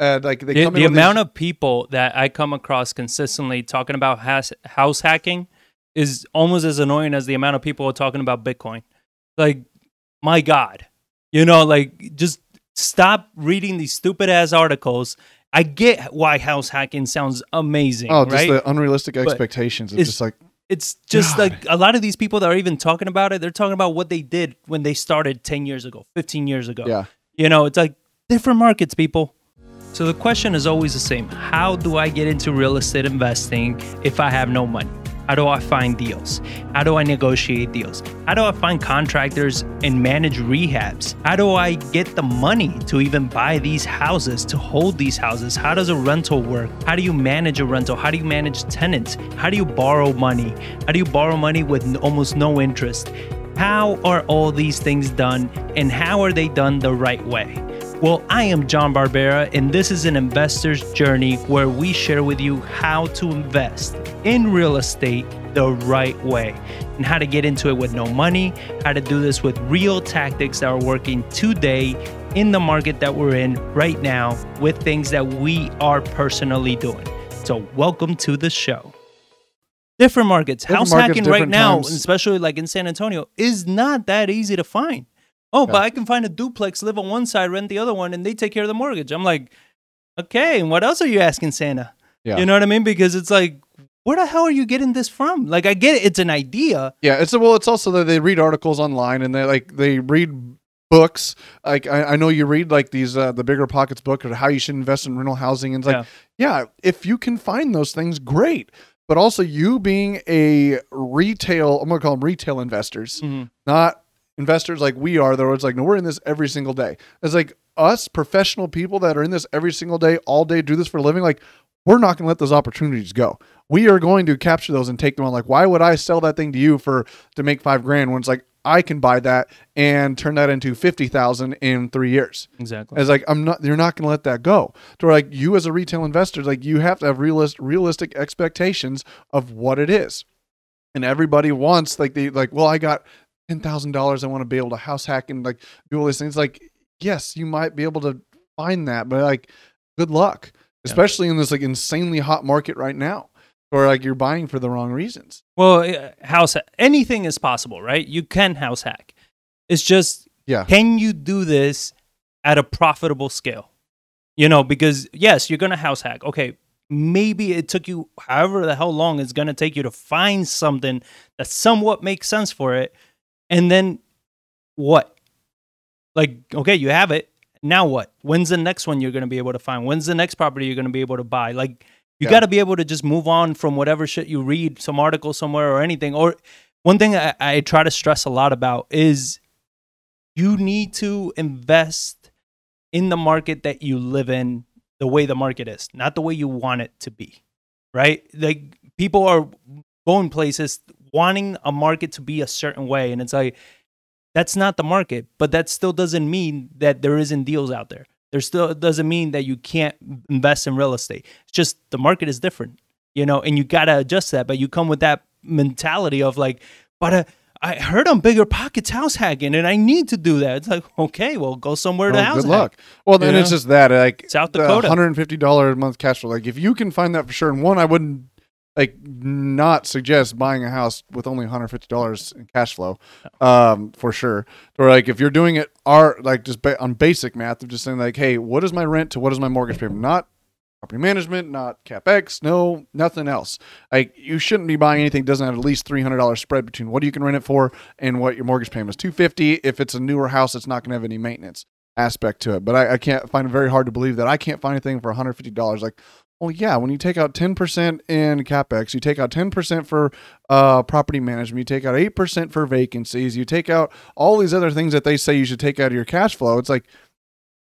Uh, like they The, come the amount these- of people that I come across consistently talking about house, house hacking is almost as annoying as the amount of people talking about Bitcoin. Like, my God, you know, like just stop reading these stupid ass articles. I get why house hacking sounds amazing, oh, just right? the unrealistic expectations. It's, it's- just like it's just God. like a lot of these people that are even talking about it, they're talking about what they did when they started 10 years ago, 15 years ago. yeah, You know, it's like different markets, people. So the question is always the same How do I get into real estate investing if I have no money? How do I find deals? How do I negotiate deals? How do I find contractors and manage rehabs? How do I get the money to even buy these houses, to hold these houses? How does a rental work? How do you manage a rental? How do you manage tenants? How do you borrow money? How do you borrow money with almost no interest? How are all these things done and how are they done the right way? Well, I am John Barbera, and this is an investor's journey where we share with you how to invest in real estate the right way and how to get into it with no money, how to do this with real tactics that are working today in the market that we're in right now with things that we are personally doing. So, welcome to the show. Different markets. Different House markets, hacking right different now, times. especially like in San Antonio, is not that easy to find. Oh, but I can find a duplex, live on one side, rent the other one, and they take care of the mortgage. I'm like, okay, and what else are you asking Santa? Yeah. You know what I mean? Because it's like, where the hell are you getting this from? Like, I get it, it's an idea. yeah. It's well, it's also that they read articles online and they like they read books. Like I, I know you read like these uh, the bigger pockets book or how you should invest in rental housing. And it's like, yeah, if you can find those things, great. But also you being a retail, I'm gonna call them retail investors, Mhm. not investors like we are. Though it's like, no, we're in this every single day. It's like us professional people that are in this every single day, all day, do this for a living. Like we're not gonna let those opportunities go. We are going to capture those and take them on. Like, why would I sell that thing to you for to make five grand when it's like I can buy that and turn that into fifty thousand in three years? Exactly. It's like I'm not, you're not going to let that go. To where like you as a retail investor, like you have to have realist, realistic expectations of what it is, and everybody wants like the like, well, I got ten thousand dollars, I want to be able to house hack and like do all these things. Like, yes, you might be able to find that, but like, good luck, Yeah. especially in this like insanely hot market right now, or like you're buying for the wrong reasons. Well, uh, house anything is possible, right? You can house hack. It's just Yeah. can you do this at a profitable scale? You know, because yes, you're gonna house hack. Okay, maybe it took you however the hell long it's gonna take you to find something that somewhat makes sense for it, and then what? Like, okay, you have it. Now what? When's the next one you're gonna be able to find? When's the next property you're gonna be able to buy? Like, you Yeah. got to be able to just move on from whatever shit you read, some article somewhere or anything. Or one thing I, I try to stress a lot about is you need to invest in the market that you live in the way the market is, not the way you want it to be. Right? Like people are going places wanting a market to be a certain way. And it's like, that's not the market, but that still doesn't mean that there isn't deals out there. There still doesn't mean that you can't invest in real estate. It's just the market is different, you know, and you got to adjust that. But you come with that mentality of like, but uh, I heard on Bigger Pockets house hacking and I need to do that. It's like, okay, well, go somewhere to Oh, house good hack. luck. Well, then it's just that like South Dakota. $150 a month cash flow. Like if you can find that for sure, and one, I wouldn't like not suggest buying a house with only $150 in cash flow, um, for sure. Or like if you're doing it, are like just ba- on basic math of just saying like, hey, what is my rent to what is my mortgage payment? Not property management, not capex, no, nothing else. Like you shouldn't be buying anything that doesn't have at least three hundred dollars spread between what you can rent it for and what your mortgage payment is. Two fifty. If it's a newer house, it's not going to have any maintenance aspect to it. But I, I can't find it very hard to believe that I can't find anything for one hundred fifty dollars. Like, well, yeah, when you take out ten percent in capex, you take out ten percent for uh, property management, you take out eight percent for vacancies, you take out all these other things that they say you should take out of your cash flow. It's like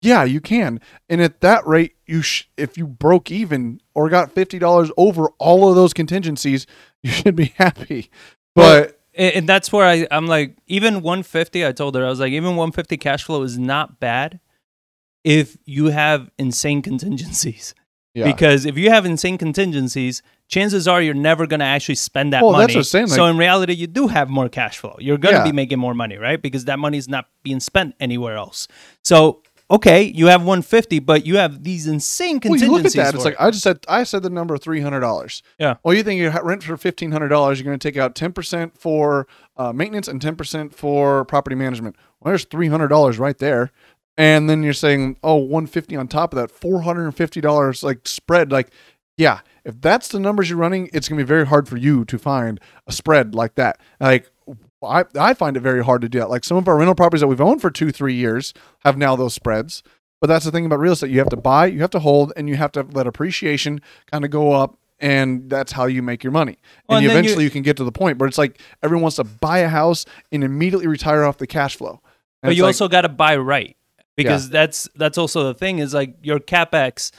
yeah, you can. And at that rate, you sh- if you broke even or got fifty dollars over all of those contingencies, you should be happy. But and, and that's where I, I'm like, even 150, I told her, I was like, even 150 cash flow is not bad if you have insane contingencies. Yeah, Because if you have insane contingencies, chances are you're never going to actually spend that Well, money. that's what I'm saying, so in reality, you do have more cash flow. You're going to Yeah. be making more money, right? Because that money is not being spent anywhere else. So okay, you have 150, but you have these insane Well, contingencies. you look at that. It's for like it. I just said. I said the number three hundred dollars. Yeah. Well, you think you rent for fifteen hundred dollars? You're going to take out ten percent for uh, maintenance and ten percent for property management. Well, there's three hundred dollars right there. And then you're saying, oh, 150 on top of that, $450 like spread. Like, yeah, if that's the numbers you're running, it's gonna be very hard for you to find a spread like that. Like, I, I find it very hard to do that. Like some of our rental properties that we've owned for two, three years have now those spreads. But that's the thing about real estate. You have to buy, you have to hold, and you have to let appreciation kind of go up. And that's how you make your money. Well, and, and you eventually you can get to the point where it's like everyone wants to buy a house and immediately retire off the cash flow. And but you like, also got to buy right because that's that's also the thing is like your capex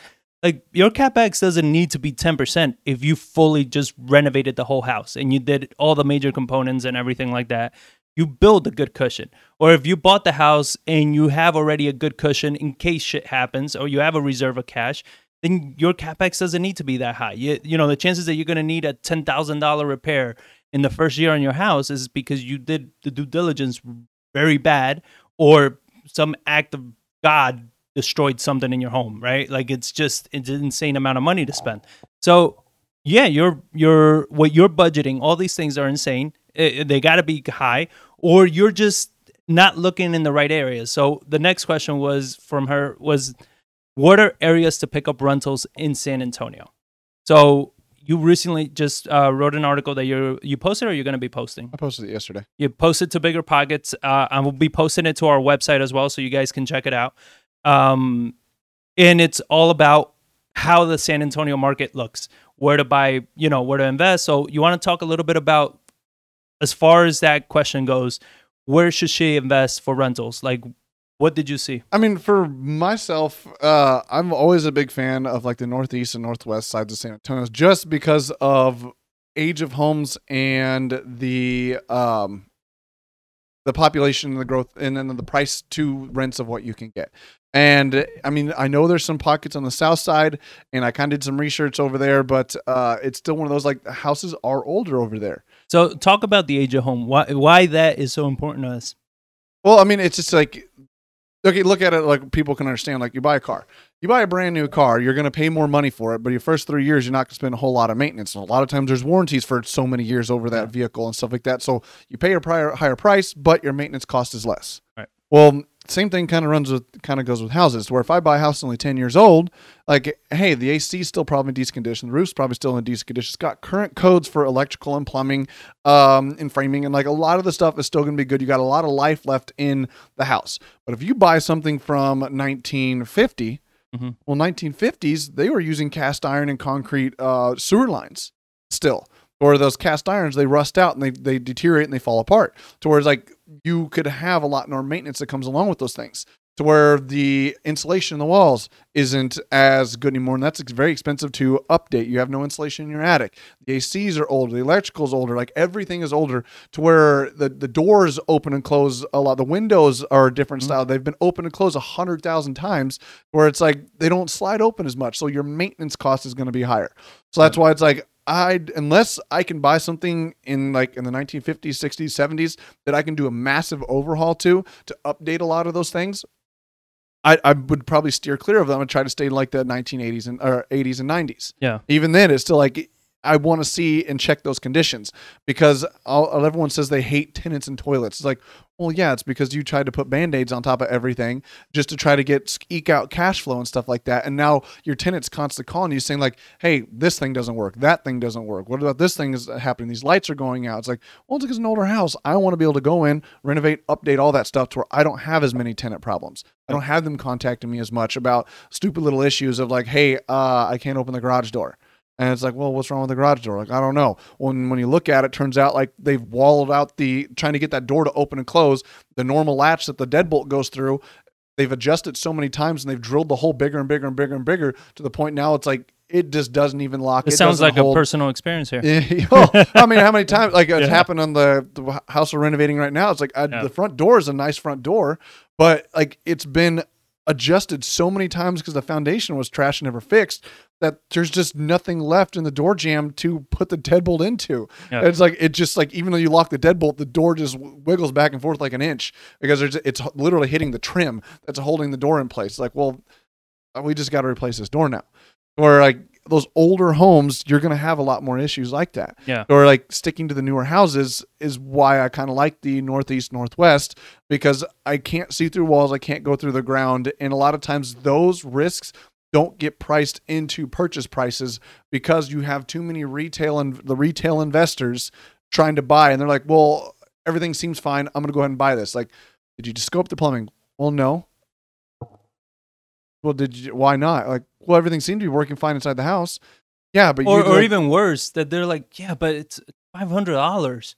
like your capex doesn't need to be 10% if you fully just renovated the whole house and you did all the major components and everything like that. You build a good cushion. Or if you bought the house and you have already a good cushion in case shit happens or you have a reserve of cash then your capex doesn't need to be that high. You, you know the chances that you're going to need a $10000 repair in the first year on your house is because you did the due diligence very bad or some act of God destroyed something in your home, right? Like it's just it's an insane amount of money to spend. So yeah, you're you're what you're budgeting. All these things are insane. Eh, they got to be high, or you're just not looking in the right areas. So the next question was from her was, what are areas to pick up rentals in San Antonio? So you recently just uh, wrote an article that you you posted, or you're going to be posting. I posted it yesterday. You posted it to Bigger Pockets. Uh, I will be posting it to our website as well, so you guys can check it out. Um, and it's all about how the San Antonio market looks, where to buy, you know, where to invest. So you want to talk a little bit about, as far as that question goes, where should she invest for rentals? Like, what did you see? I mean, for myself, uh, I'm always a big fan of like the northeast and northwest sides of San Antonio, just because of age of homes and the um, the population and the growth, and then the price to rents of what you can get. And I mean, I know there's some pockets on the south side, and I kind of did some research over there, but uh, it's still one of those like houses are older over there. So talk about the age of home. Why why that is so important to us? Well, I mean, it's just like okay, look at it like people can understand. Like you buy a car, you buy a brand new car, you're going to pay more money for it, but your first three years, you're not going to spend a whole lot of maintenance. And a lot of times, there's warranties for so many years over that vehicle and stuff like that. So you pay a prior, higher price, but your maintenance cost is less. Right. Well, same thing kind of runs with kind of goes with houses. Where if I buy a house only ten years old, like hey, the AC is still probably in decent condition, the roof's probably still in decent condition. It's got current codes for electrical and plumbing, um, and framing, and like a lot of the stuff is still going to be good. You got a lot of life left in the house. But if you buy something from 1950, Mhm. well, 1950s they were using cast iron and concrete uh, sewer lines still. Or those cast irons, they rust out and they, they deteriorate and they fall apart. To where it's like you could have a lot more maintenance that comes along with those things. To where the insulation in the walls isn't as good anymore, and that's very expensive to update. You have no insulation in your attic. The ACs are older, the electrical's older, like everything is older. To where the the doors open and close a lot. The windows are a different mm-hmm. style. They've been open and closed a hundred thousand times. Where it's like they don't slide open as much, so your maintenance cost is going to be higher. So that's why it's like I unless I can buy something in like in the 1950s, 60s, 70s that I can do a massive overhaul to to update a lot of those things. I, I would probably steer clear of them and try to stay in like the 1980s and or 80s and 90s. Yeah. Even then, it's still like I want to see and check those conditions because all, everyone says they hate tenants and toilets. It's like, well, yeah, it's because you tried to put band aids on top of everything just to try to get eke out cash flow and stuff like that. And now your tenants constantly calling you saying like, hey, this thing doesn't work, that thing doesn't work. What about this thing is happening? These lights are going out. It's like, well, it's because an older house. I want to be able to go in, renovate, update all that stuff to where I don't have as many tenant problems. I don't have them contacting me as much about stupid little issues of like, hey, uh, I can't open the garage door. And it's like, well, what's wrong with the garage door? Like, I don't know. When when you look at it, turns out like they've walled out the trying to get that door to open and close. The normal latch that the deadbolt goes through, they've adjusted so many times and they've drilled the hole bigger and bigger and bigger and bigger to the point now it's like it just doesn't even lock. It, sounds like hold. a personal experience here. Well, I mean, how many times like it's Yeah. happened on the, the house we're renovating right now? It's like uh, Yeah. the front door is a nice front door, but like it's been adjusted so many times because the foundation was trash and never fixed that there's just nothing left in the door jamb to put the deadbolt into. Yeah. It's like it just like even though you lock the deadbolt, the door just wiggles back and forth like an inch because there's, it's literally hitting the trim that's holding the door in place. It's Like, well, we just got to replace this door now. Or like those older homes, you're going to have a lot more issues like that. Yeah. Or like sticking to the newer houses is why I kind of like the northeast northwest because I can't see through walls, I can't go through the ground, and a lot of times those risks don't get priced into purchase prices because you have too many retail and the retail investors trying to buy and they're like, "Well, everything seems fine. I'm going to go ahead and buy this." Like, did you just scope the plumbing? Well, no. Well, did you? Why not? Like, well, everything seemed to be working fine inside the house. Yeah, but or, you or like- even worse, that they're like, yeah, but it's five hundred dollars.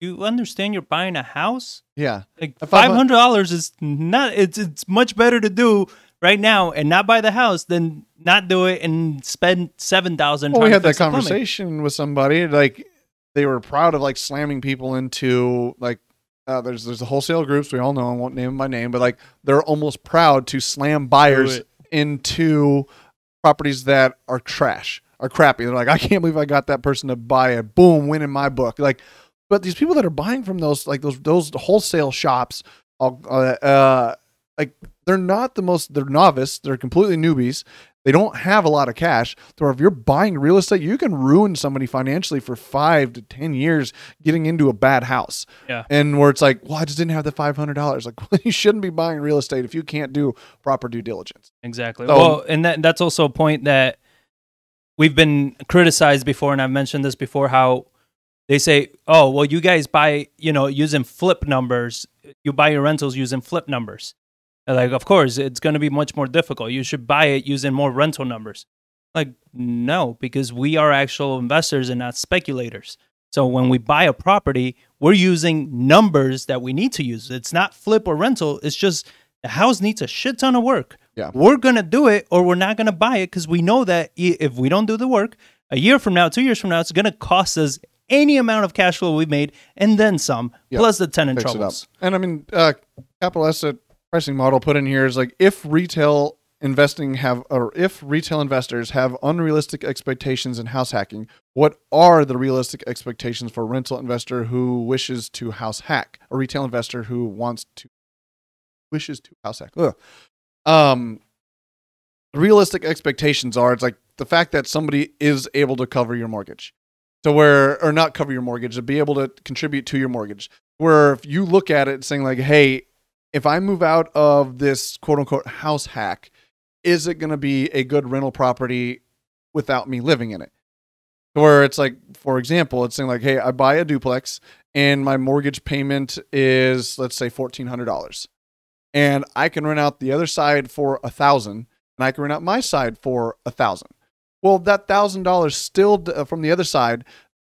You understand? You're buying a house. yeah, Like five hundred dollars is not. It's it's much better to do right now and not buy the house than not do it and spend seven thousand. well, we had that conversation with somebody. Like, they were proud of like slamming people into like. Uh, there's there's the wholesale groups we all know. I won't name them by name, but like they're almost proud to slam buyers. Into properties that are trash, are crappy. They're like, I can't believe I got that person to buy it. Boom, win in my book. Like, but these people that are buying from those like those those wholesale shops, uh, uh, like they're not the most. They're novice. They're completely newbies. They don't have a lot of cash. So if you're buying real estate, you can ruin somebody financially for five to ten years getting into a bad house. Yeah. And where it's like, well, I just didn't have the five hundred dollars. Like, well, you shouldn't be buying real estate if you can't do proper due diligence. Exactly. So- well, and that that's also a point that we've been criticized before, and I've mentioned this before. How they say, "Oh, well, you guys buy, you know, using flip numbers. You buy your rentals using flip numbers." They're like, of course, it's going to be much more difficult. You should buy it using more rental numbers. Like, no, because we are actual investors and not speculators. So when we buy a property, we're using numbers that we need to use. It's not flip or rental. It's just the house needs a shit ton of work. Yeah. We're going to do it or we're not going to buy it because we know that if we don't do the work, a year from now, two years from now, it's going to cost us any amount of cash flow we made and then some, Yeah. plus the tenant Fix troubles. And I mean, uh, capital asset pricing model put in here is like if retail investing have or if retail investors have unrealistic expectations in house hacking, what are the realistic expectations for a rental investor who wishes to house hack? A retail investor who wants to wishes to house hack. Ugh. Um, realistic expectations are it's like the fact that somebody is able to cover your mortgage. So where or not cover your mortgage, to be able to contribute to your mortgage. Where if you look at it saying like, hey, if I move out of this quote unquote house hack, is it going to be a good rental property without me living in it? Where it's like, for example, it's saying like, hey, I buy a duplex and my mortgage payment is let's say fourteen hundred dollars, and I can rent out the other side for a thousand, and I can rent out my side for a thousand. Well, that thousand dollars still uh, from the other side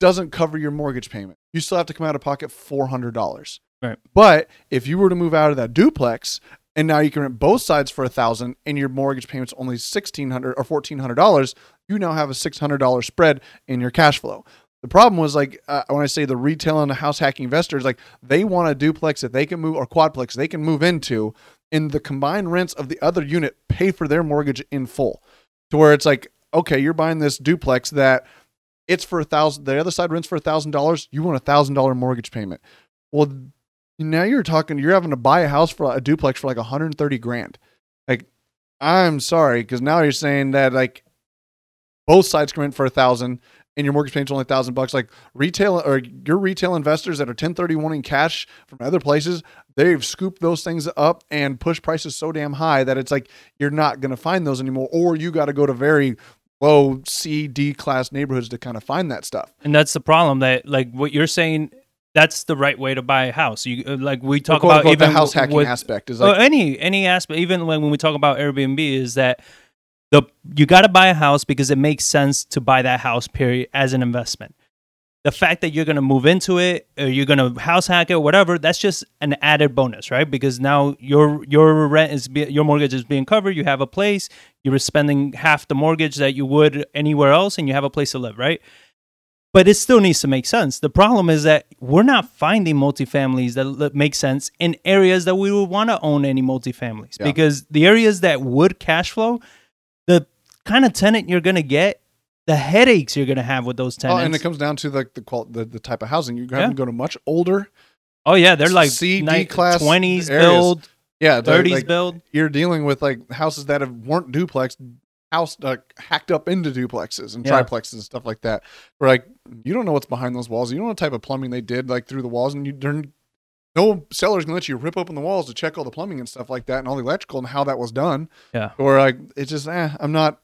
doesn't cover your mortgage payment. You still have to come out of pocket four hundred dollars. Right. But if you were to move out of that duplex and now you can rent both sides for a thousand and your mortgage payment's only sixteen hundred or fourteen hundred dollars, you now have a six hundred dollar spread in your cash flow. The problem was like uh, when I say the retail and the house hacking investors, like they want a duplex that they can move or quadplex they can move into, and the combined rents of the other unit pay for their mortgage in full. To where it's like, okay, you're buying this duplex that it's for a thousand. The other side rents for a thousand dollars. You want a thousand dollar mortgage payment. Well, now you're talking. You're having to buy a house for a duplex for like 130 grand. Like, I'm sorry, because now you're saying that like both sides come in for a thousand, and your mortgage payment's only a thousand bucks. Like retail or your retail investors that are 1031 in cash from other places, they've scooped those things up and pushed prices so damn high that it's like you're not going to find those anymore, or you got to go to very low C, D class neighborhoods to kind of find that stuff. And that's the problem that like what you're saying that's the right way to buy a house. You uh, like we talk about even the house hacking with, aspect is or like any any aspect even when, when we talk about Airbnb is that the you got to buy a house because it makes sense to buy that house period as an investment. The fact that you're going to move into it or you're going to house hack it or whatever, that's just an added bonus, right? Because now your your rent is be, your mortgage is being covered, you have a place, you're spending half the mortgage that you would anywhere else and you have a place to live, right? But it still needs to make sense. The problem is that we're not finding multifamilies that make sense in areas that we would want to own any multifamilies Yeah. because the areas that would cash flow, the kind of tenant you're going to get, the headaches you're going to have with those tenants. Oh, and it comes down to like the qual the, the type of housing. You have Yeah. to go to much older. oh yeah, they're like C, D class 20s areas. build, Yeah, 30s like, build. You're dealing with like houses that have weren't duplex, house uh, hacked up into duplexes and Yeah. triplexes and stuff like that. Where like you don't know what's behind those walls. You don't know what type of plumbing they did like through the walls, and you don't. no seller's gonna let you rip open the walls to check all the plumbing and stuff like that and all the electrical and how that was done. Yeah. Or like it's just eh, I'm not